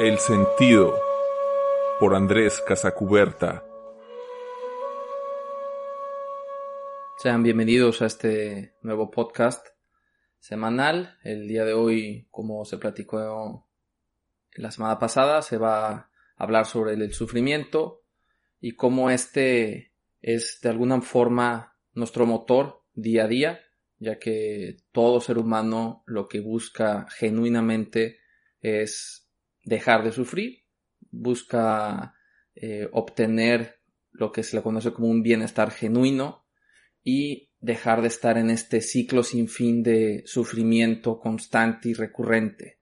El sentido por Andrés Casacuberta. Sean bienvenidos a este nuevo podcast semanal. El día de hoy, como se platicó la semana pasada, se va a hablar sobre el sufrimiento y cómo este es de alguna forma nuestro motor día a día, ya que todo ser humano lo que busca genuinamente es dejar de sufrir, busca eh, obtener lo que se le conoce como un bienestar genuino y dejar de estar en este ciclo sin fin de sufrimiento constante y recurrente.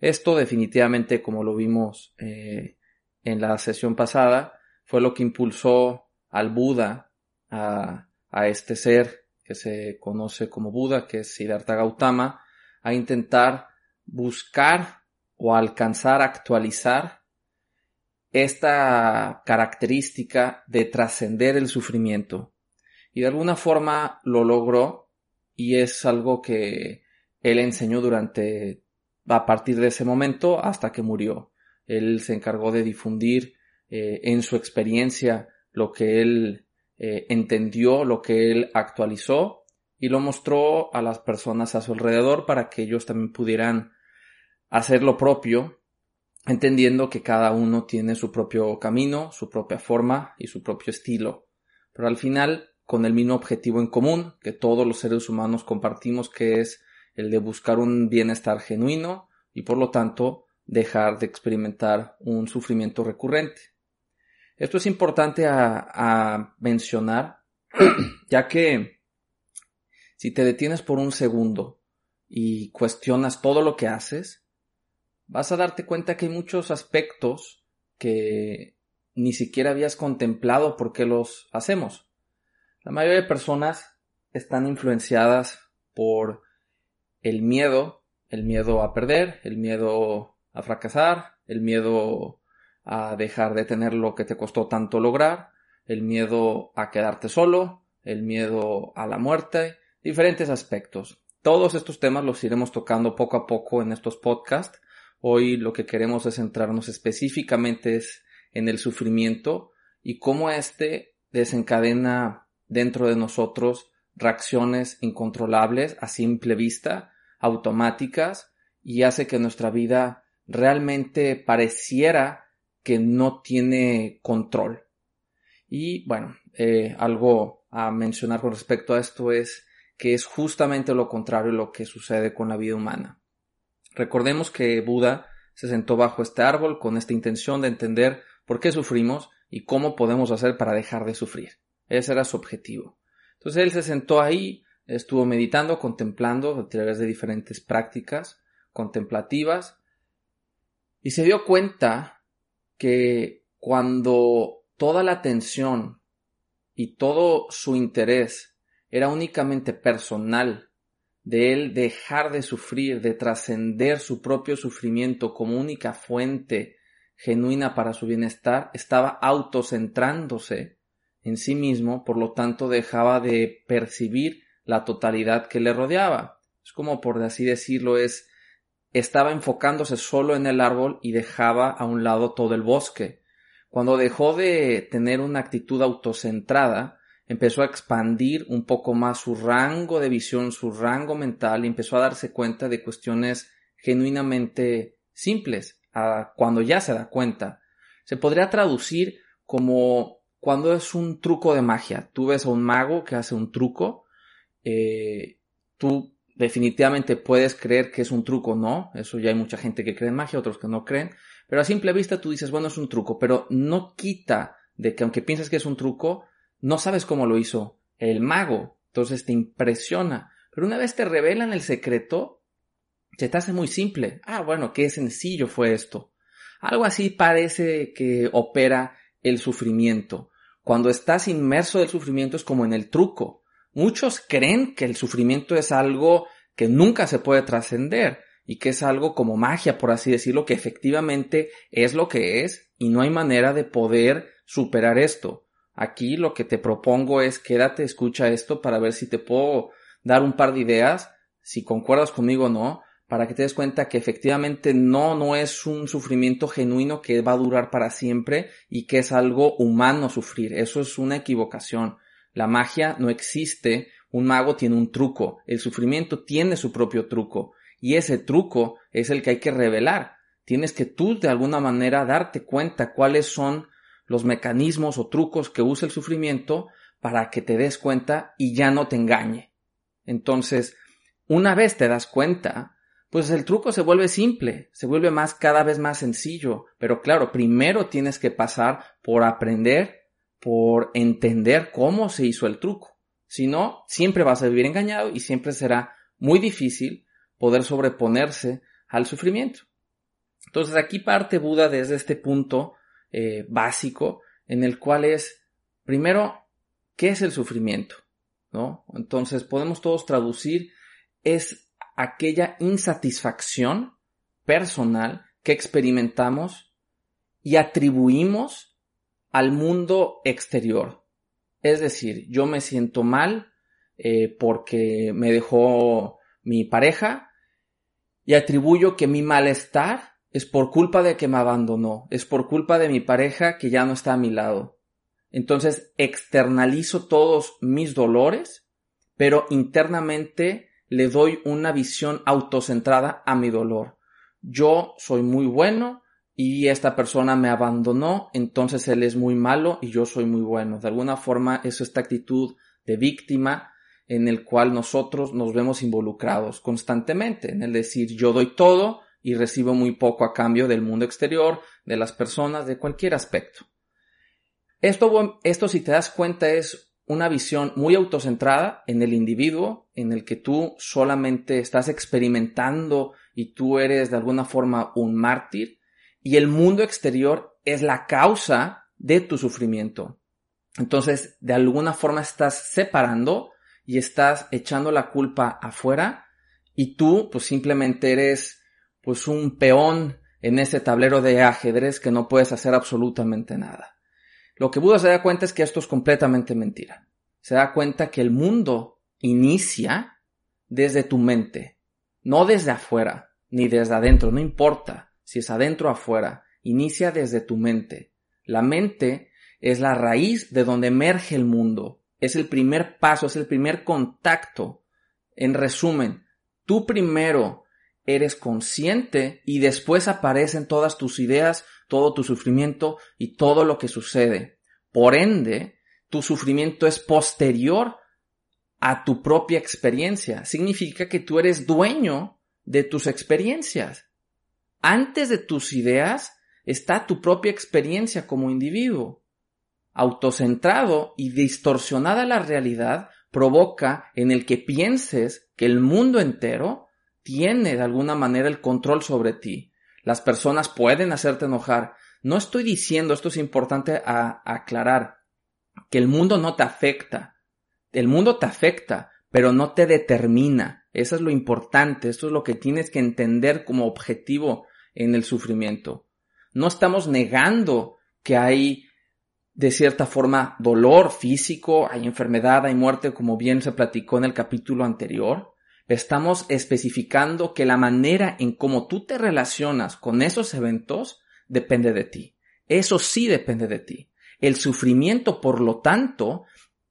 Esto definitivamente, como lo vimos eh, en la sesión pasada, fue lo que impulsó al Buda a, a este ser que se conoce como Buda, que es Siddhartha Gautama, a intentar buscar o alcanzar a actualizar esta característica de trascender el sufrimiento. Y de alguna forma lo logró y es algo que él enseñó durante a partir de ese momento hasta que murió. Él se encargó de difundir eh, en su experiencia lo que él eh, entendió, lo que él actualizó y lo mostró a las personas a su alrededor para que ellos también pudieran hacer lo propio, entendiendo que cada uno tiene su propio camino, su propia forma y su propio estilo, pero al final con el mismo objetivo en común que todos los seres humanos compartimos, que es el de buscar un bienestar genuino y por lo tanto dejar de experimentar un sufrimiento recurrente. Esto es importante a, mencionar, ya que si te detienes por un segundo y cuestionas todo lo que haces, vas a darte cuenta que hay muchos aspectos que ni siquiera habías contemplado por qué los hacemos. La mayoría de personas están influenciadas por el miedo, el miedo a perder, el miedo a fracasar, el miedo a dejar de tener lo que te costó tanto lograr, el miedo a quedarte solo, el miedo a la muerte, diferentes aspectos. Todos estos temas los iremos tocando poco a poco en estos podcasts Hoy lo que queremos es centrarnos específicamente en el sufrimiento y cómo éste desencadena dentro de nosotros reacciones incontrolables a simple vista, automáticas, y hace que nuestra vida realmente pareciera que no tiene control. Y bueno, eh, algo a mencionar con respecto a esto es que es justamente lo contrario lo que sucede con la vida humana. Recordemos que Buda se sentó bajo este árbol con esta intención de entender por qué sufrimos y cómo podemos hacer para dejar de sufrir. Ese era su objetivo. Entonces él se sentó ahí, estuvo meditando, contemplando a través de diferentes prácticas contemplativas y se dio cuenta que cuando toda la atención y todo su interés era únicamente personal de él dejar de sufrir, de trascender su propio sufrimiento como única fuente genuina para su bienestar, estaba autocentrándose en sí mismo, por lo tanto dejaba de percibir la totalidad que le rodeaba. Es como por así decirlo, es estaba enfocándose solo en el árbol y dejaba a un lado todo el bosque. Cuando dejó de tener una actitud autocentrada, empezó a expandir un poco más su rango de visión, su rango mental y empezó a darse cuenta de cuestiones genuinamente simples cuando ya se da cuenta. Se podría traducir como cuando es un truco de magia. Tú ves a un mago que hace un truco, eh, tú definitivamente puedes creer que es un truco, no, eso ya hay mucha gente que cree en magia, otros que no creen, pero a simple vista tú dices, bueno, es un truco, pero no quita de que aunque pienses que es un truco, no sabes cómo lo hizo el mago, entonces te impresiona. Pero una vez te revelan el secreto, Se te hace muy simple. Ah, bueno, qué sencillo fue esto. Algo así parece que opera el sufrimiento. Cuando estás inmerso del sufrimiento es como en el truco. Muchos creen que el sufrimiento es algo que nunca se puede trascender y que es algo como magia, por así decirlo, que efectivamente es lo que es y no hay manera de poder superar esto. Aquí lo que te propongo es quédate, escucha esto para ver si te puedo dar un par de ideas, si concuerdas conmigo o no, para que te des cuenta que efectivamente no, no es un sufrimiento genuino que va a durar para siempre y que es algo humano sufrir. Eso es una equivocación. La magia no existe, un mago tiene un truco, el sufrimiento tiene su propio truco y ese truco es el que hay que revelar. Tienes que tú de alguna manera darte cuenta cuáles son los mecanismos o trucos que usa el sufrimiento para que te des cuenta y ya no te engañe. Entonces, una vez te das cuenta, pues el truco se vuelve simple, se vuelve más cada vez más sencillo, pero claro, primero tienes que pasar por aprender, por entender cómo se hizo el truco. Si no, siempre vas a vivir engañado y siempre será muy difícil poder sobreponerse al sufrimiento. Entonces aquí parte Buda desde este punto eh, básico en el cual es, primero, ¿qué es el sufrimiento? ¿No? Entonces podemos todos traducir, es aquella insatisfacción personal que experimentamos y atribuimos al mundo exterior. Es decir, yo me siento mal eh, porque me dejó mi pareja y atribuyo que mi malestar es por culpa de que me abandonó, es por culpa de mi pareja que ya no está a mi lado. Entonces externalizo todos mis dolores, pero internamente le doy una visión autocentrada a mi dolor. Yo soy muy bueno y esta persona me abandonó, entonces él es muy malo y yo soy muy bueno. De alguna forma es esta actitud de víctima en el cual nosotros nos vemos involucrados constantemente, en el decir yo doy todo y recibo muy poco a cambio del mundo exterior, de las personas, de cualquier aspecto. Esto, esto si te das cuenta es una visión muy autocentrada en el individuo, en el que tú solamente estás experimentando y tú eres de alguna forma un mártir, y el mundo exterior es la causa de tu sufrimiento. Entonces, de alguna forma estás separando y estás echando la culpa afuera y tú pues simplemente eres pues un peón en ese tablero de ajedrez que no puedes hacer absolutamente nada. Lo que Buda se da cuenta es que esto es completamente mentira. Se da cuenta que el mundo inicia desde tu mente, no desde afuera, ni desde adentro, no importa si es adentro o afuera, inicia desde tu mente. La mente es la raíz de donde emerge el mundo, es el primer paso, es el primer contacto. En resumen, tú primero eres consciente y después aparecen todas tus ideas, todo tu sufrimiento y todo lo que sucede. Por ende, tu sufrimiento es posterior a tu propia experiencia. Significa que tú eres dueño de tus experiencias. Antes de tus ideas está tu propia experiencia como individuo. Autocentrado y distorsionada la realidad provoca en el que pienses que el mundo entero tiene de alguna manera el control sobre ti. Las personas pueden hacerte enojar. No estoy diciendo, esto es importante a, aclarar, que el mundo no te afecta. El mundo te afecta, pero no te determina. Eso es lo importante, esto es lo que tienes que entender como objetivo en el sufrimiento. No estamos negando que hay de cierta forma dolor físico, hay enfermedad, hay muerte, como bien se platicó en el capítulo anterior, estamos especificando que la manera en cómo tú te relacionas con esos eventos depende de ti. Eso sí depende de ti. El sufrimiento, por lo tanto,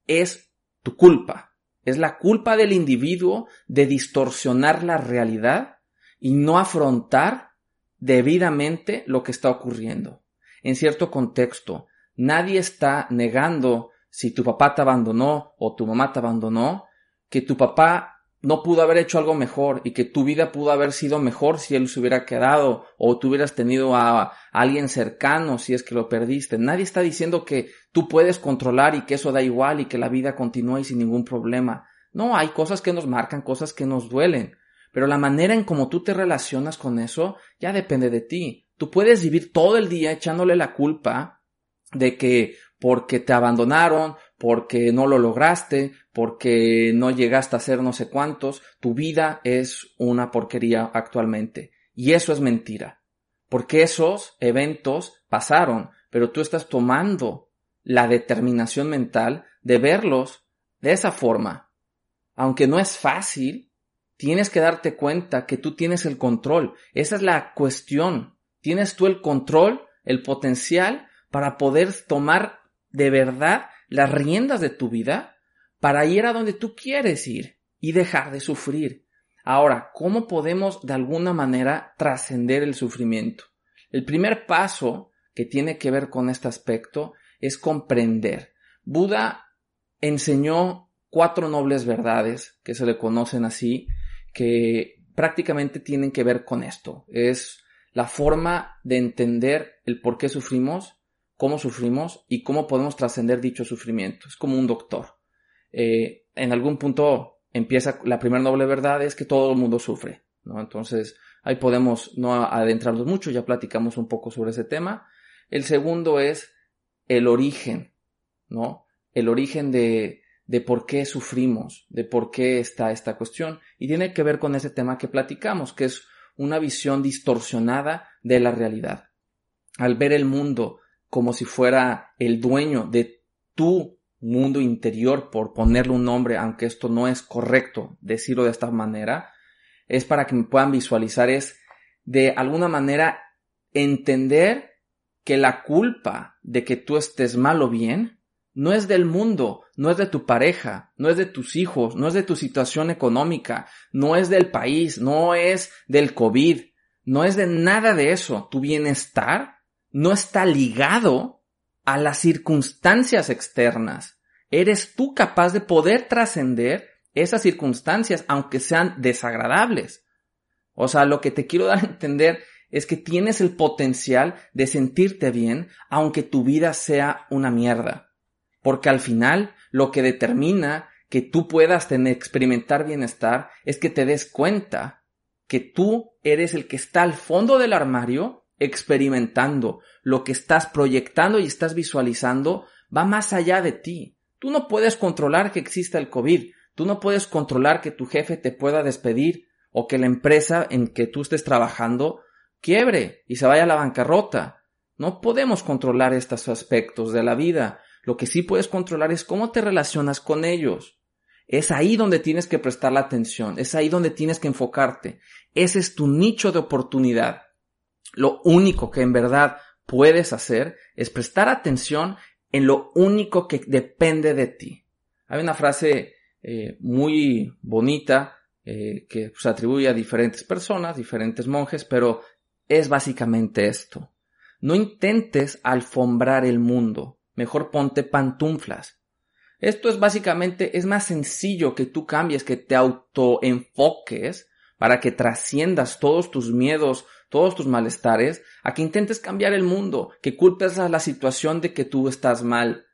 es tu culpa. Es la culpa del individuo de distorsionar la realidad y no afrontar debidamente lo que está ocurriendo. En cierto contexto, nadie está negando si tu papá te abandonó o tu mamá te abandonó, que tu papá no pudo haber hecho algo mejor y que tu vida pudo haber sido mejor si él se hubiera quedado o tú hubieras tenido a, alguien cercano si es que lo perdiste. Nadie está diciendo que tú puedes controlar y que eso da igual y que la vida continúa y sin ningún problema. No, hay cosas que nos marcan, cosas que nos duelen. Pero la manera en cómo tú te relacionas con eso ya depende de ti. Tú puedes vivir todo el día echándole la culpa de que porque te abandonaron, porque no lo lograste, porque no llegaste a ser no sé cuántos, tu vida es una porquería actualmente. Y eso es mentira. Porque esos eventos pasaron, pero tú estás tomando la determinación mental de verlos de esa forma. Aunque no es fácil, tienes que darte cuenta que tú tienes el control. Esa es la cuestión. Tienes tú el control, el potencial para poder tomar de verdad las riendas de tu vida para ir a donde tú quieres ir y dejar de sufrir. Ahora, ¿cómo podemos de alguna manera trascender el sufrimiento? El primer paso que tiene que ver con este aspecto es comprender. Buda enseñó cuatro nobles verdades que se le conocen así, que prácticamente tienen que ver con esto. Es la forma de entender el por qué sufrimos, cómo sufrimos y cómo podemos trascender dicho sufrimiento. Es como un doctor. Eh, en algún punto empieza la primera noble verdad es que todo el mundo sufre. ¿no? Entonces ahí podemos no adentrarnos mucho, ya platicamos un poco sobre ese tema. El segundo es el origen, ¿no? El origen de, de por qué sufrimos, de por qué está esta cuestión. Y tiene que ver con ese tema que platicamos, que es una visión distorsionada de la realidad. Al ver el mundo como si fuera el dueño de tu mundo interior, por ponerle un nombre, aunque esto no es correcto decirlo de esta manera, es para que me puedan visualizar, es de alguna manera entender que la culpa de que tú estés mal o bien no es del mundo, no es de tu pareja, no es de tus hijos, no es de tu situación económica, no es del país, no es del COVID, no es de nada de eso. Tu bienestar no está ligado a las circunstancias externas. Eres tú capaz de poder trascender esas circunstancias, aunque sean desagradables. O sea, lo que te quiero dar a entender es que tienes el potencial de sentirte bien, aunque tu vida sea una mierda. Porque al final, lo que determina que tú puedas tener, experimentar bienestar es que te des cuenta que tú eres el que está al fondo del armario experimentando, lo que estás proyectando y estás visualizando va más allá de ti. Tú no puedes controlar que exista el COVID, tú no puedes controlar que tu jefe te pueda despedir o que la empresa en que tú estés trabajando quiebre y se vaya a la bancarrota. No podemos controlar estos aspectos de la vida. Lo que sí puedes controlar es cómo te relacionas con ellos. Es ahí donde tienes que prestar la atención, es ahí donde tienes que enfocarte. Ese es tu nicho de oportunidad. Lo único que en verdad puedes hacer es prestar atención en lo único que depende de ti. Hay una frase eh, muy bonita eh, que se atribuye a diferentes personas, diferentes monjes, pero es básicamente esto. No intentes alfombrar el mundo, mejor ponte pantuflas. Esto es básicamente, es más sencillo que tú cambies, que te autoenfoques para que trasciendas todos tus miedos, todos tus malestares, a que intentes cambiar el mundo, que culpes a la situación de que tú estás mal.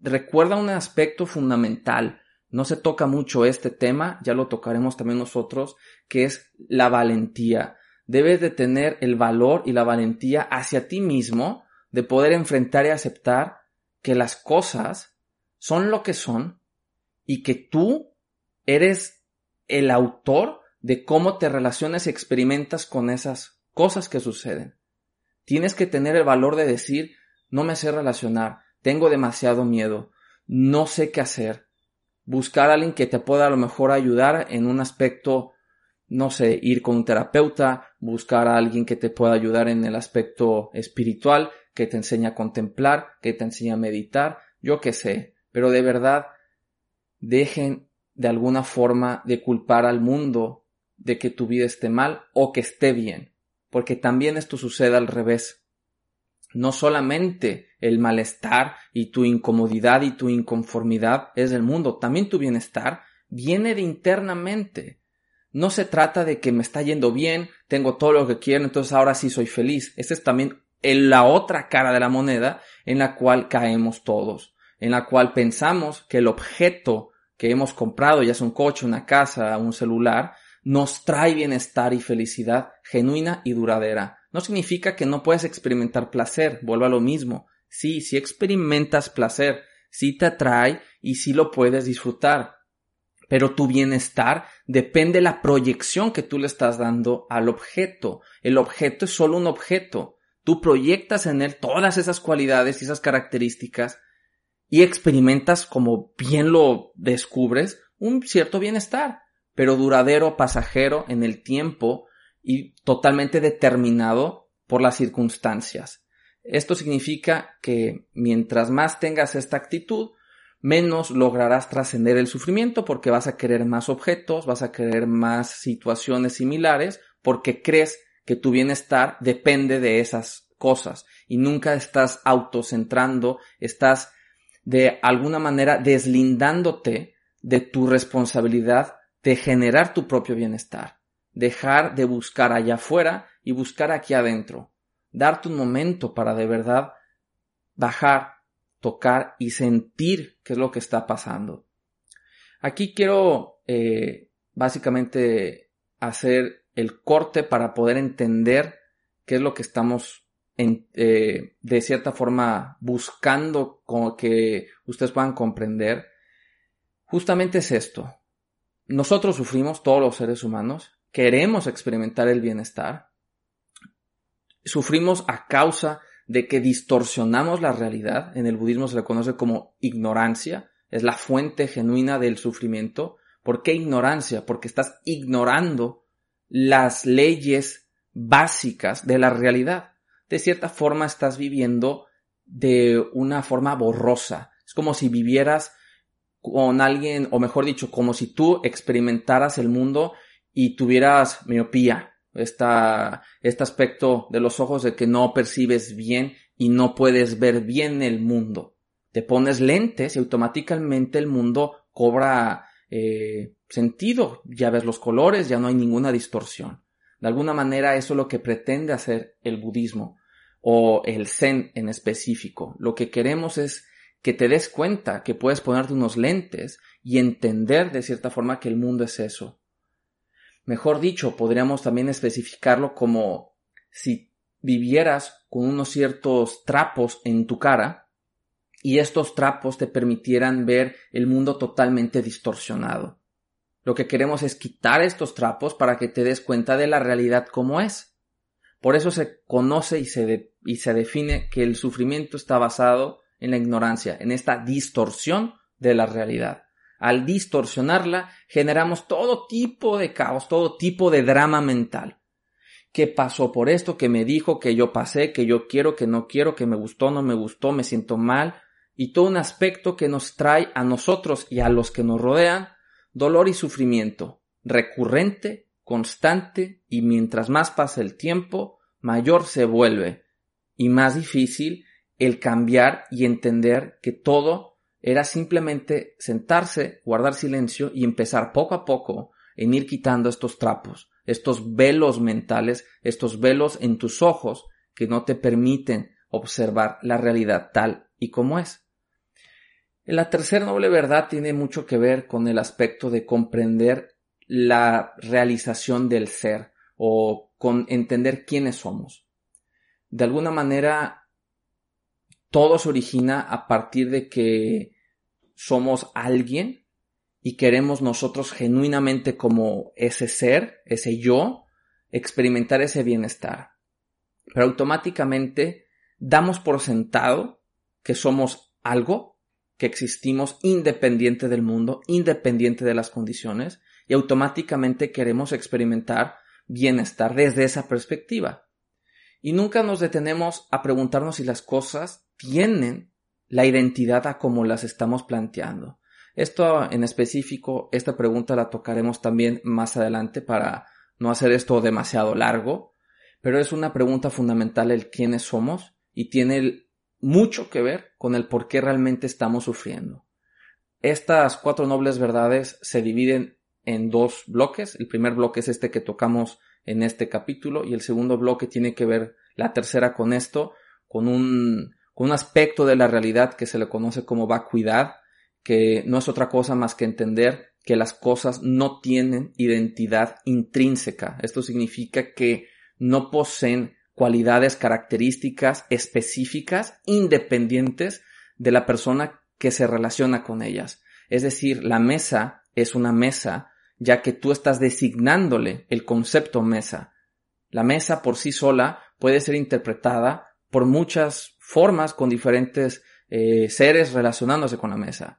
Recuerda un aspecto fundamental. No se toca mucho este tema, ya lo tocaremos también nosotros, que es la valentía. Debes de tener el valor y la valentía hacia ti mismo de poder enfrentar y aceptar que las cosas son lo que son y que tú eres el autor de cómo te relacionas y experimentas con esas cosas que suceden. Tienes que tener el valor de decir, no me sé relacionar, tengo demasiado miedo, no sé qué hacer. Buscar a alguien que te pueda a lo mejor ayudar en un aspecto, no sé, ir con un terapeuta, buscar a alguien que te pueda ayudar en el aspecto espiritual, que te enseñe a contemplar, que te enseñe a meditar, yo qué sé. Pero de verdad, dejen de alguna forma de culpar al mundo de que tu vida esté mal o que esté bien porque también esto sucede al revés. No solamente el malestar y tu incomodidad y tu inconformidad es del mundo, también tu bienestar viene de internamente. No se trata de que me está yendo bien, tengo todo lo que quiero, entonces ahora sí soy feliz. Esa es también la otra cara de la moneda en la cual caemos todos, en la cual pensamos que el objeto que hemos comprado, ya sea un coche, una casa, un celular, nos trae bienestar y felicidad genuina y duradera. No significa que no puedes experimentar placer, vuelvo a lo mismo. Sí, si experimentas placer, sí te atrae y sí lo puedes disfrutar. Pero tu bienestar depende de la proyección que tú le estás dando al objeto. El objeto es solo un objeto. Tú proyectas en él todas esas cualidades y esas características y experimentas, como bien lo descubres, un cierto bienestar pero duradero, pasajero en el tiempo y totalmente determinado por las circunstancias. Esto significa que mientras más tengas esta actitud, menos lograrás trascender el sufrimiento porque vas a querer más objetos, vas a querer más situaciones similares porque crees que tu bienestar depende de esas cosas y nunca estás autocentrando, estás de alguna manera deslindándote de tu responsabilidad de generar tu propio bienestar, dejar de buscar allá afuera y buscar aquí adentro, darte un momento para de verdad bajar, tocar y sentir qué es lo que está pasando. Aquí quiero eh, básicamente hacer el corte para poder entender qué es lo que estamos eh, de cierta forma buscando como que ustedes puedan comprender. Justamente es esto. Nosotros sufrimos, todos los seres humanos, queremos experimentar el bienestar, sufrimos a causa de que distorsionamos la realidad, en el budismo se le conoce como ignorancia, es la fuente genuina del sufrimiento. ¿Por qué ignorancia? Porque estás ignorando las leyes básicas de la realidad. De cierta forma estás viviendo de una forma borrosa. Es como si vivieras con alguien, o mejor dicho, como si tú experimentaras el mundo y tuvieras miopía, esta, este aspecto de los ojos de que no percibes bien y no puedes ver bien el mundo. Te pones lentes y automáticamente el mundo cobra eh, sentido, ya ves los colores, ya no hay ninguna distorsión. De alguna manera eso es lo que pretende hacer el budismo o el zen en específico. Lo que queremos es que te des cuenta que puedes ponerte unos lentes y entender de cierta forma que el mundo es eso. Mejor dicho, podríamos también especificarlo como si vivieras con unos ciertos trapos en tu cara y estos trapos te permitieran ver el mundo totalmente distorsionado. Lo que queremos es quitar estos trapos para que te des cuenta de la realidad como es. Por eso se conoce y se, y se define que el sufrimiento está basado en la ignorancia, en esta distorsión de la realidad. Al distorsionarla, generamos todo tipo de caos, todo tipo de drama mental. ¿Qué pasó por esto? ¿Qué me dijo? ¿Que yo pasé? ¿Que yo quiero? ¿Que no quiero? ¿Que me gustó? ¿No me gustó? ¿Me siento mal? Y todo un aspecto que nos trae a nosotros y a los que nos rodean dolor y sufrimiento, recurrente, constante, y mientras más pasa el tiempo, mayor se vuelve y más difícil el cambiar y entender que todo era simplemente sentarse, guardar silencio y empezar poco a poco en ir quitando estos trapos, estos velos mentales, estos velos en tus ojos que no te permiten observar la realidad tal y como es. La tercera noble verdad tiene mucho que ver con el aspecto de comprender la realización del ser o con entender quiénes somos. De alguna manera todo se origina a partir de que somos alguien y queremos nosotros genuinamente como ese ser, ese yo, experimentar ese bienestar. Pero automáticamente damos por sentado que somos algo, que existimos independiente del mundo, independiente de las condiciones, y automáticamente queremos experimentar bienestar desde esa perspectiva. Y nunca nos detenemos a preguntarnos si las cosas tienen la identidad a como las estamos planteando. Esto en específico, esta pregunta la tocaremos también más adelante para no hacer esto demasiado largo, pero es una pregunta fundamental el quiénes somos y tiene mucho que ver con el por qué realmente estamos sufriendo. Estas cuatro nobles verdades se dividen en dos bloques. El primer bloque es este que tocamos en este capítulo y el segundo bloque tiene que ver la tercera con esto, con un con un aspecto de la realidad que se le conoce como vacuidad, que no es otra cosa más que entender que las cosas no tienen identidad intrínseca. Esto significa que no poseen cualidades características específicas independientes de la persona que se relaciona con ellas. Es decir, la mesa es una mesa ya que tú estás designándole el concepto mesa. La mesa por sí sola puede ser interpretada por muchas formas con diferentes eh, seres relacionándose con la mesa.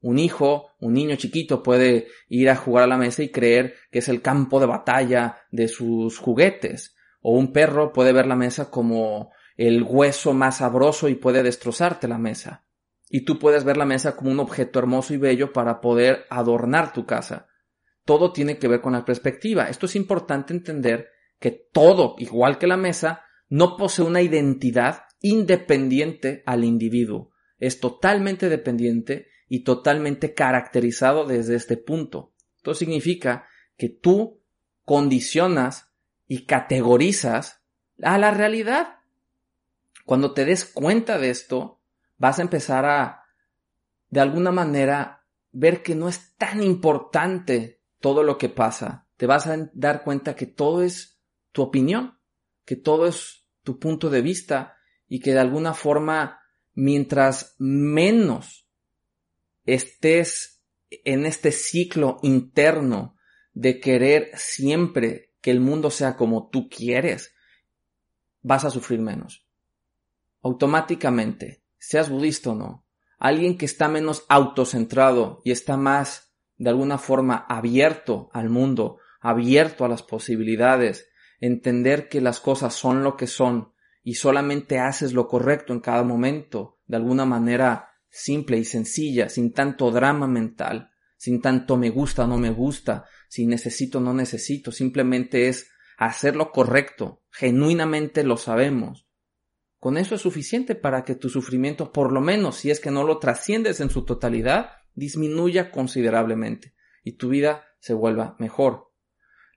Un hijo, un niño chiquito puede ir a jugar a la mesa y creer que es el campo de batalla de sus juguetes. O un perro puede ver la mesa como el hueso más sabroso y puede destrozarte la mesa. Y tú puedes ver la mesa como un objeto hermoso y bello para poder adornar tu casa. Todo tiene que ver con la perspectiva. Esto es importante entender que todo, igual que la mesa, no posee una identidad independiente al individuo. Es totalmente dependiente y totalmente caracterizado desde este punto. Esto significa que tú condicionas y categorizas a la realidad. Cuando te des cuenta de esto, vas a empezar a, de alguna manera, ver que no es tan importante todo lo que pasa. Te vas a dar cuenta que todo es tu opinión, que todo es tu punto de vista y que de alguna forma, mientras menos estés en este ciclo interno de querer siempre que el mundo sea como tú quieres, vas a sufrir menos. Automáticamente, seas budista o no, alguien que está menos autocentrado y está más, de alguna forma, abierto al mundo, abierto a las posibilidades, entender que las cosas son lo que son y solamente haces lo correcto en cada momento, de alguna manera simple y sencilla, sin tanto drama mental, sin tanto me gusta no me gusta, si necesito no necesito, simplemente es hacer lo correcto, genuinamente lo sabemos, con eso es suficiente para que tu sufrimiento, por lo menos si es que no lo trasciendes en su totalidad, disminuya considerablemente y tu vida se vuelva mejor.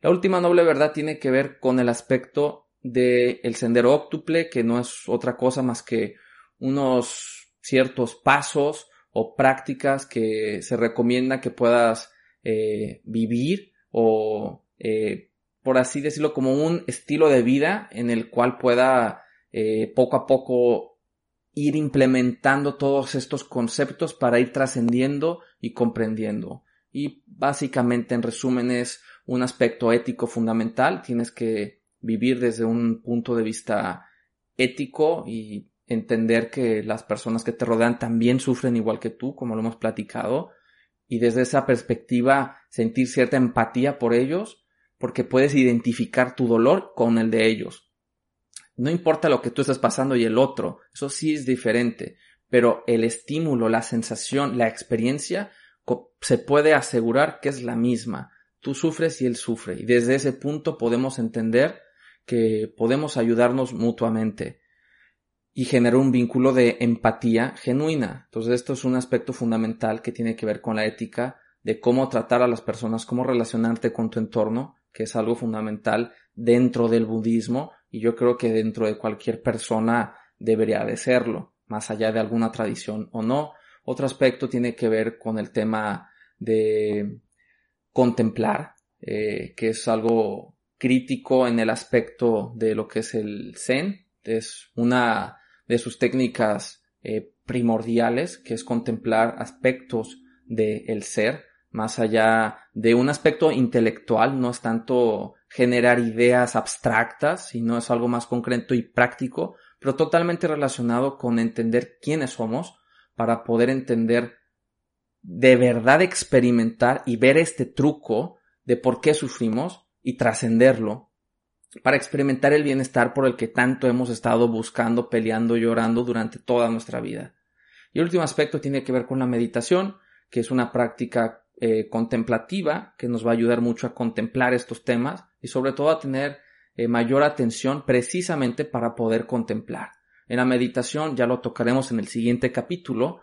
La última noble verdad tiene que ver con el aspecto del el sendero óctuple, que no es otra cosa más que unos ciertos pasos o prácticas que se recomienda que puedas eh, vivir o, eh, por así decirlo, como un estilo de vida en el cual pueda eh, poco a poco ir implementando todos estos conceptos para ir trascendiendo y comprendiendo. Y básicamente, en resumen, es un aspecto ético fundamental. Tienes que vivir desde un punto de vista ético y entender que las personas que te rodean también sufren igual que tú, como lo hemos platicado, y desde esa perspectiva sentir cierta empatía por ellos, porque puedes identificar tu dolor con el de ellos. No importa lo que tú estás pasando y el otro, eso sí es diferente, pero el estímulo, la sensación, la experiencia se puede asegurar que es la misma. Tú sufres y él sufre. Y desde ese punto podemos entender que podemos ayudarnos mutuamente y generar un vínculo de empatía genuina. Entonces esto es un aspecto fundamental que tiene que ver con la ética de cómo tratar a las personas, cómo relacionarte con tu entorno, que es algo fundamental dentro del budismo y yo creo que dentro de cualquier persona debería de serlo, más allá de alguna tradición o no. Otro aspecto tiene que ver con el tema de contemplar, eh, que es algo crítico en el aspecto de lo que es el Zen. Es una de sus técnicas eh, primordiales, que es contemplar aspectos del ser, más allá de un aspecto intelectual, no es tanto generar ideas abstractas, sino es algo más concreto y práctico, pero totalmente relacionado con entender quiénes somos para poder entender de verdad experimentar y ver este truco de por qué sufrimos y trascenderlo para experimentar el bienestar por el que tanto hemos estado buscando, peleando, llorando durante toda nuestra vida. Y el último aspecto tiene que ver con la meditación, que es una práctica eh, contemplativa que nos va a ayudar mucho a contemplar estos temas y sobre todo a tener eh, mayor atención precisamente para poder contemplar. En la meditación, ya lo tocaremos en el siguiente capítulo,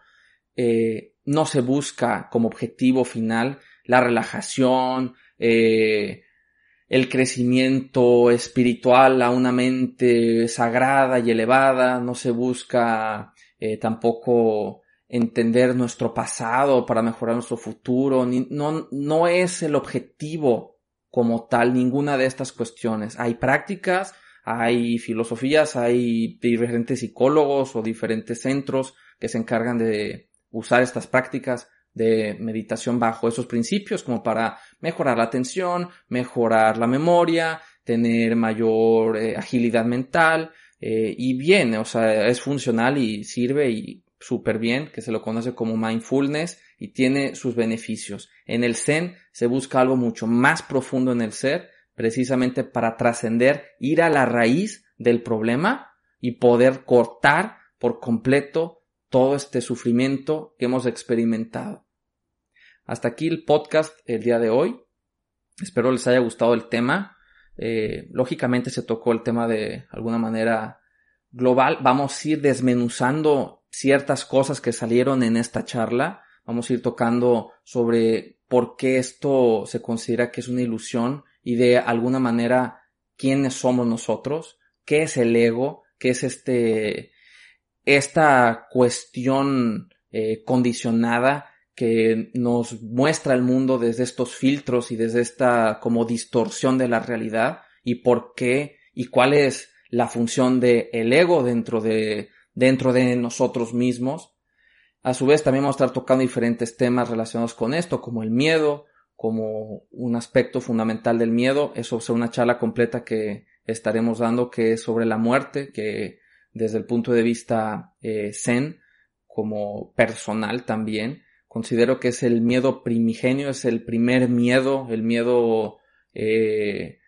eh, no se busca como objetivo final la relajación, el crecimiento espiritual a una mente sagrada y elevada, no se busca tampoco entender nuestro pasado para mejorar nuestro futuro. no, no es el objetivo como tal ninguna de estas cuestiones. Hay prácticas, hay filosofías, hay diferentes psicólogos o diferentes centros que se encargan de usar estas prácticas de meditación bajo esos principios como para mejorar la atención, mejorar la memoria, tener mayor eh, agilidad mental eh, y bien, o sea, es funcional y sirve y súper bien, que se lo conoce como mindfulness y tiene sus beneficios. En el Zen se busca algo mucho más profundo en el ser, precisamente para trascender, ir a la raíz del problema y poder cortar por completo todo este sufrimiento que hemos experimentado. Hasta aquí el podcast el día de hoy. Espero les haya gustado el tema. Eh, lógicamente se tocó el tema de alguna manera global. Vamos a ir desmenuzando ciertas cosas que salieron en esta charla. Vamos a ir tocando sobre por qué esto se considera que es una ilusión y de alguna manera quiénes somos nosotros, qué es el ego, qué es este, esta cuestión eh, condicionada que nos muestra el mundo desde estos filtros y desde esta como distorsión de la realidad y por qué y cuál es la función del el ego dentro de, dentro de nosotros mismos. A su vez también vamos a estar tocando diferentes temas relacionados con esto, como el miedo, como un aspecto fundamental del miedo. Eso es una charla completa que estaremos dando que es sobre la muerte, que desde el punto de vista eh, zen, como personal también, Considero que es el miedo primigenio, es el primer miedo, el miedo eh,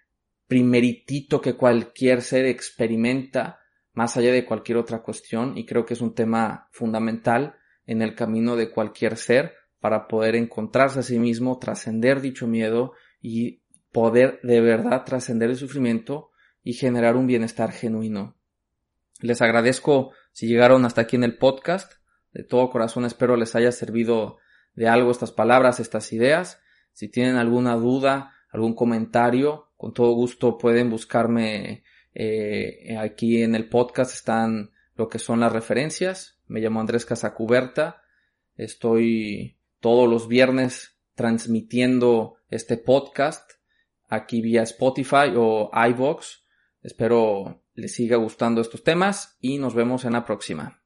primeritito que cualquier ser experimenta, más allá de cualquier otra cuestión, y creo que es un tema fundamental en el camino de cualquier ser para poder encontrarse a sí mismo, trascender dicho miedo y poder de verdad trascender el sufrimiento y generar un bienestar genuino. Les agradezco si llegaron hasta aquí en el podcast. De todo corazón espero les haya servido de algo estas palabras, estas ideas. Si tienen alguna duda, algún comentario, con todo gusto pueden buscarme eh, aquí en el podcast. Están lo que son las referencias. Me llamo Andrés Casacuberta. Estoy todos los viernes transmitiendo este podcast aquí vía Spotify o iVoox. Espero les siga gustando estos temas y nos vemos en la próxima.